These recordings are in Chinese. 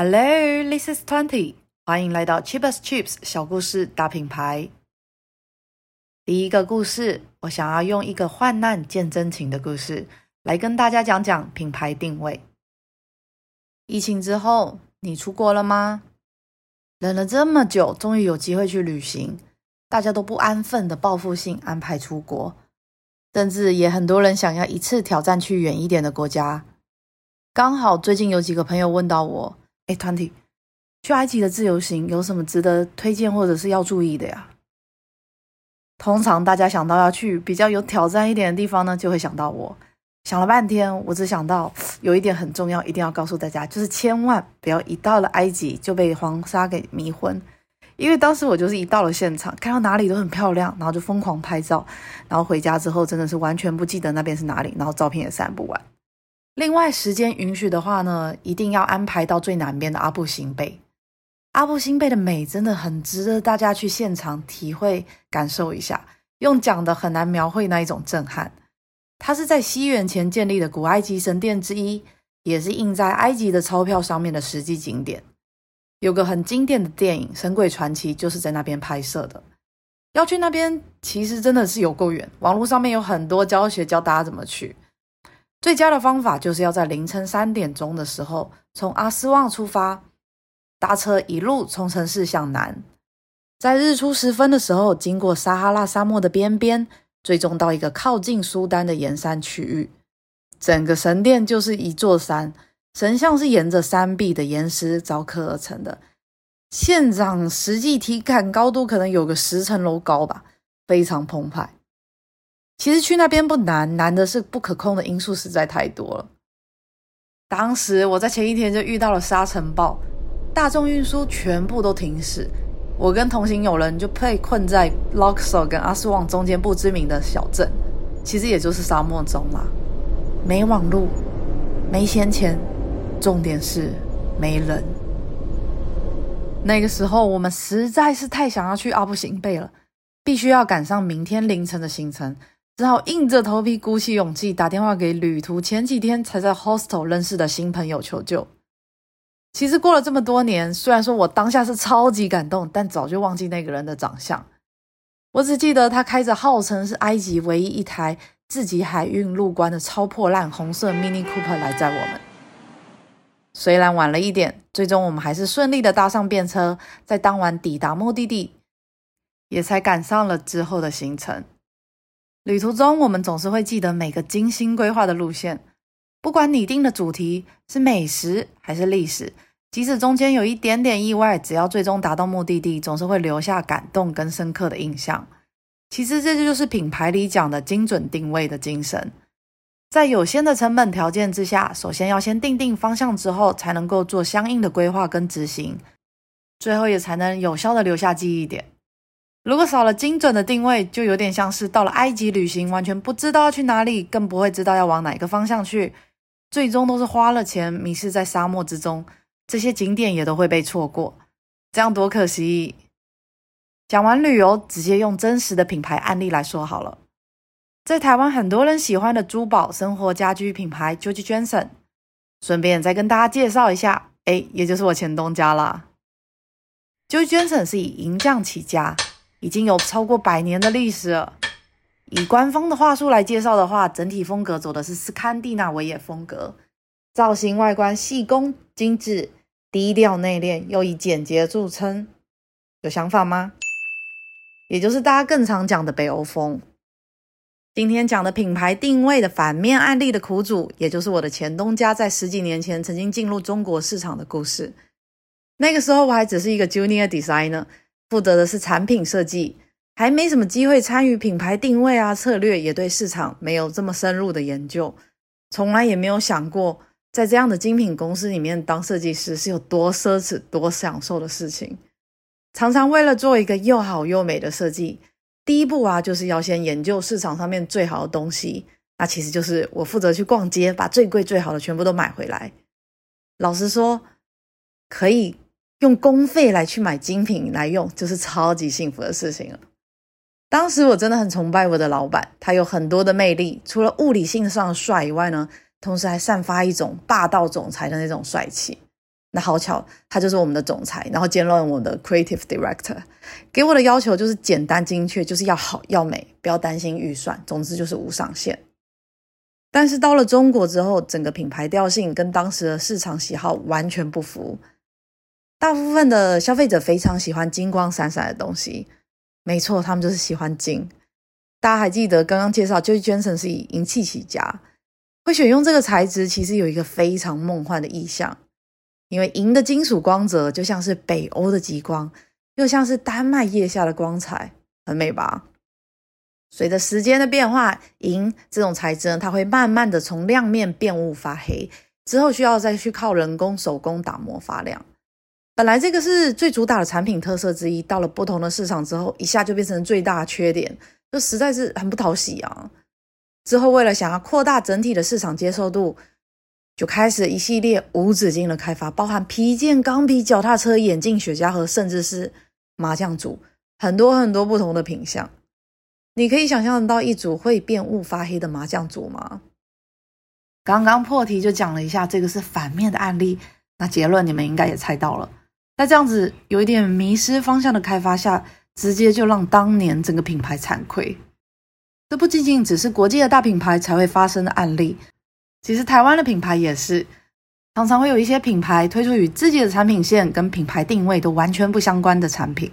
Hello, this is Twenty。欢迎来到 Cheap as Chips 小故事大品牌。第一个故事，我想要用一个患难见真情的故事来跟大家讲讲品牌定位。疫情之后，你出国了吗？忍了这么久，终于有机会去旅行，大家都不安分的报复性安排出国，甚至也很多人想要一次挑战去远一点的国家。刚好最近有几个朋友问到我。哎，Twenty，去埃及的自由行有什么值得推荐或者是要注意的呀？通常大家想到要去比较有挑战一点的地方呢，就会想到我。想了半天，我只想到有一点很重要，一定要告诉大家，就是千万不要一到了埃及就被黄沙给迷昏。因为当时我就是一到了现场，看到哪里都很漂亮，然后就疯狂拍照，然后回家之后真的是完全不记得那边是哪里，然后照片也删不完。另外，时间允许的话呢，一定要安排到最南边的阿布辛贝。阿布辛贝的美真的很值得大家去现场体会、感受一下。用讲的很难描绘那一种震撼。它是在西元前建立的古埃及神殿之一，也是印在埃及的钞票上面的实际景点。有个很经典的电影《神鬼传奇》就是在那边拍摄的。要去那边，其实真的是有够远。网络上面有很多教学教大家怎么去。最佳的方法就是要在凌晨三点钟的时候从阿斯旺出发，搭车一路从城市向南，在日出时分的时候经过撒哈拉沙漠的边边，最终到一个靠近苏丹的盐山区域。整个神殿就是一座山，神像是沿着山壁的岩石凿刻而成的，现场实际体感高度可能有个十层楼高吧，非常澎湃。其实去那边不难，难的是不可控的因素实在太多了。当时我在前一天就遇到了沙尘暴，大众运输全部都停驶，我跟同行友人就被困在 Luxor 跟阿斯旺中间不知名的小镇，其实也就是沙漠中啦。没网路，没闲钱，重点是没人。那个时候我们实在是太想要去阿布辛贝了，必须要赶上明天凌晨的行程。只好硬着头皮，鼓起勇气打电话给旅途前几天才在 hostel 认识的新朋友求救。其实过了这么多年，虽然说我当下是超级感动，但早就忘记那个人的长相。我只记得他开着号称是埃及唯一一台自己海运入关的超破烂红色 Mini Cooper 来载我们。虽然晚了一点，最终我们还是顺利的搭上便车，在当晚抵达目的地，也才赶上了之后的行程。旅途中，我们总是会记得每个精心规划的路线，不管拟定的主题是美食还是历史，即使中间有一点点意外，只要最终达到目的地，总是会留下感动跟深刻的印象。其实这就是品牌里讲的精准定位的精神，在有限的成本条件之下，首先要先定定方向，之后才能够做相应的规划跟执行，最后也才能有效的留下记忆点。如果少了精准的定位，就有点像是到了埃及旅行，完全不知道要去哪里，更不会知道要往哪个方向去，最终都是花了钱迷失在沙漠之中，这些景点也都会被错过，这样多可惜。讲完旅游，直接用真实的品牌案例来说好了，在台湾很多人喜欢的珠宝生活家居品牌 Georg Jensen，顺便再跟大家介绍一下，哎，也就是我前东家啦。Georg Jensen 是以银匠起家。已经有超过百年的历史了。以官方的话术来介绍的话，整体风格走的是斯堪的纳维亚风格，造型外观细工精致，低调内敛，又以简洁著称。有想法吗？也就是大家更常讲的北欧风。今天讲的品牌定位的反面案例的苦主，也就是我的前东家，在十几年前曾经进入中国市场的故事。那个时候我还只是一个 junior designer。负责的是产品设计，还没什么机会参与品牌定位啊策略，也对市场没有这么深入的研究，从来也没有想过在这样的精品公司里面当设计师是有多奢侈、多享受的事情。常常为了做一个又好又美的设计，第一步啊就是要先研究市场上面最好的东西，那其实就是我负责去逛街，把最贵最好的全部都买回来。老实说，可以。用公费来去买精品来用，就是超级幸福的事情了。当时我真的很崇拜我的老板，他有很多的魅力，除了物理性上的帅以外呢，同时还散发一种霸道总裁的那种帅气。那好巧，他就是我们的总裁，然后兼任我的 creative director。给我的要求就是简单精确，就是要好要美，不要担心预算，总之就是无上限。但是到了中国之后，整个品牌调性跟当时的市场喜好完全不符。大部分的消费者非常喜欢金光闪闪的东西，没错，他们就是喜欢金。大家还记得刚刚介绍，José Jensen 是以银器起家，会选用这个材质，其实有一个非常梦幻的意象。因为银的金属光泽就像是北欧的极光，又像是丹麦腋下的光彩，很美吧？随着时间的变化，银这种材质呢，它会慢慢的从亮面变雾发黑，之后需要再去靠人工手工打磨发亮。本来这个是最主打的产品特色之一，到了不同的市场之后，一下就变成最大缺点，就实在是很不讨喜啊。之后为了想要扩大整体的市场接受度。就开始一系列无止境的开发，包含皮件、钢笔、脚踏车、眼镜、雪茄盒，甚至是麻将组，很多很多不同的品相。你可以想象到一组会变雾发黑的麻将组吗？刚刚破题就讲了一下，这个是反面的案例。那结论你们应该也猜到了。在这样子有一点迷失方向的开发下，直接就让当年整个品牌惨亏。这不仅仅只是国际的大品牌才会发生的案例。其实台湾的品牌也是，常常会有一些品牌推出与自己的产品线跟品牌定位都完全不相关的产品。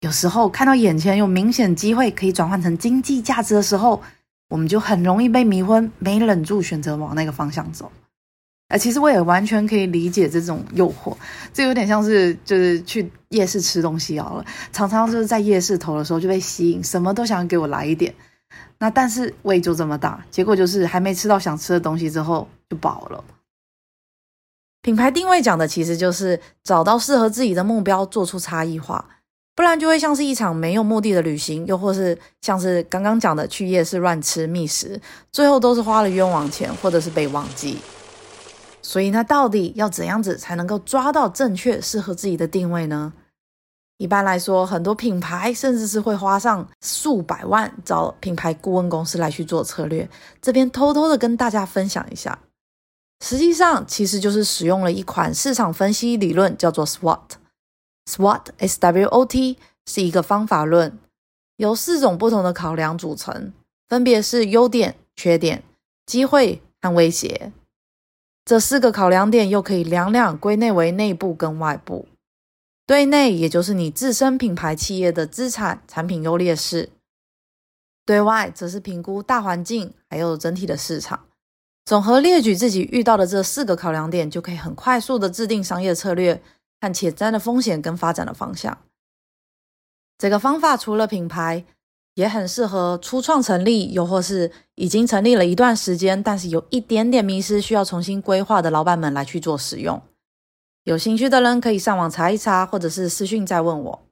有时候看到眼前有明显机会可以转换成经济价值的时候，我们就很容易被迷昏，没忍住选择往那个方向走。哎，其实我也完全可以理解这种诱惑，这有点像是就是去夜市吃东西好了，常常就是在夜市头的时候就被吸引，什么都想给我来一点。那但是胃就这么大，结果就是还没吃到想吃的东西之后就饱了。品牌定位讲的其实就是找到适合自己的目标，做出差异化，不然就会像是一场没有目的的旅行，又或是像是刚刚讲的去夜市乱吃觅食，最后都是花了冤枉钱，或者是被忘记。所以那到底要怎样子才能够抓到正确适合自己的定位呢？一般来说，很多品牌甚至是会花上数百万找品牌顾问公司来去做策略。这边偷偷的跟大家分享一下，实际上其实就是使用了一款市场分析理论，叫做 SWOT。SWOT，S-W-O-T，是一个方法论，由四种不同的考量组成，分别是优点、缺点、机会和威胁。这四个考量点又可以两两归类为内部跟外部。对内，也就是你自身品牌企业的资产、产品优劣势；对外，则是评估大环境还有整体的市场。总和列举自己遇到的这四个考量点，就可以很快速的制定商业策略和潜在的风险跟发展的方向。这个方法除了品牌，也很适合初创成立，又或是已经成立了一段时间，但是有一点点迷失，需要重新规划的老板们来去做使用。有兴趣的人可以上网查一查，或者是私讯再问我。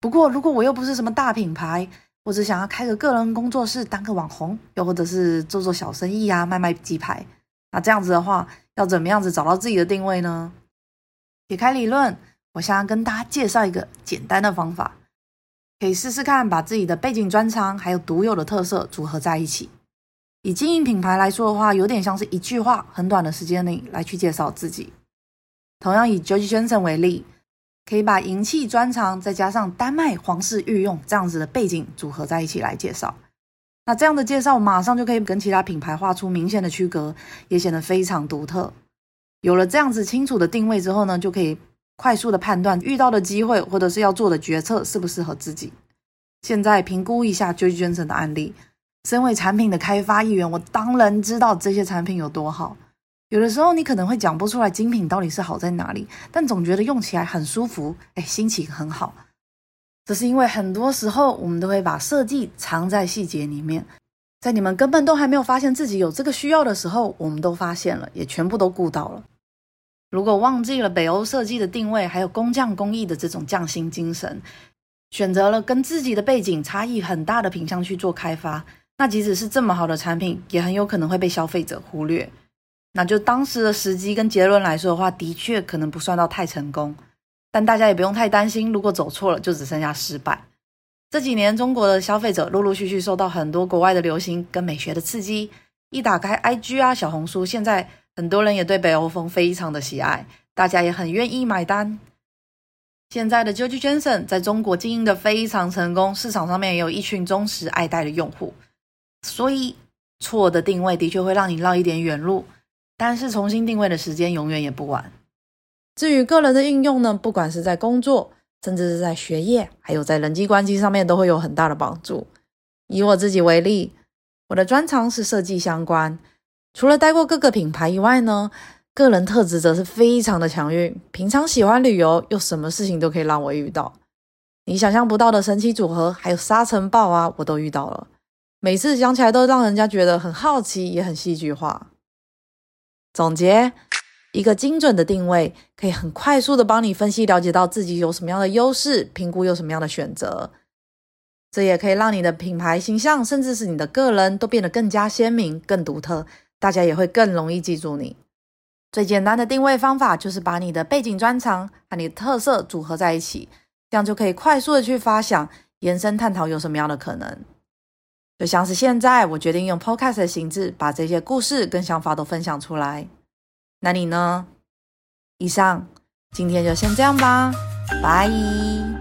不过，如果我又不是什么大品牌，我只想要开个个人工作室当个网红，又或者是做做小生意啊，卖卖鸡排，那这样子的话，要怎么样子找到自己的定位呢？撇开理论，我想要跟大家介绍一个简单的方法，可以试试看把自己的背景专长还有独有的特色组合在一起。以经营品牌来说的话，有点像是一句话，很短的时间内来去介绍自己。同样以 José Jensen 为例，可以把银器专长再加上丹麦皇室御用这样子的背景组合在一起来介绍。那这样的介绍马上就可以跟其他品牌画出明显的区隔，也显得非常独特。有了这样子清楚的定位之后呢，就可以快速的判断遇到的机会或者是要做的决策适不适合自己。现在评估一下 JoJo 的案例，身为产品的开发一员，我当然知道这些产品有多好。有的时候你可能会讲不出来精品到底是好在哪里，但总觉得用起来很舒服，哎，心情很好。这是因为很多时候我们都会把设计藏在细节里面，在你们根本都还没有发现自己有这个需要的时候，我们都发现了，也全部都顾到了。如果忘记了北欧设计的定位，还有工匠工艺的这种匠心精神，选择了跟自己的背景差异很大的品相去做开发，那即使是这么好的产品，也很有可能会被消费者忽略。那就当时的时机跟结论来说的话，的确可能不算到太成功，但大家也不用太担心，如果走错了，就只剩下失败。这几年中国的消费者陆陆续续受到很多国外的流行跟美学的刺激，一打开 IG 啊、小红书，现在很多人也对北欧风非常的喜爱，大家也很愿意买单。现在的 j o j o Jensen 在中国经营的非常成功，市场上面也有一群忠实爱戴的用户。所以错的定位的确会让你绕一点远路，但是重新定位的时间永远也不晚。至于个人的应用呢，不管是在工作，甚至是在学业，还有在人际关系上面，都会有很大的帮助。以我自己为例，我的专长是设计相关，除了待过各个品牌以外呢，个人特质则是非常的强运。平常喜欢旅游，又什么事情都可以让我遇到，你想象不到的神奇组合，还有沙尘暴啊，我都遇到了。每次讲起来都让人家觉得很好奇，也很戏剧化。总结。一个精准的定位，可以很快速的帮你分析了解到自己有什么样的优势，评估有什么样的选择。这也可以让你的品牌形象，甚至是你的个人，都变得更加鲜明、更独特，大家也会更容易记住你。最简单的定位方法，就是把你的背景专长和你的特色组合在一起，这样就可以快速的去发想、延伸探讨有什么样的可能。就像是现在，我决定用 Podcast 的形式，把这些故事跟想法都分享出来。那你呢？以上，今天就先这样吧，拜。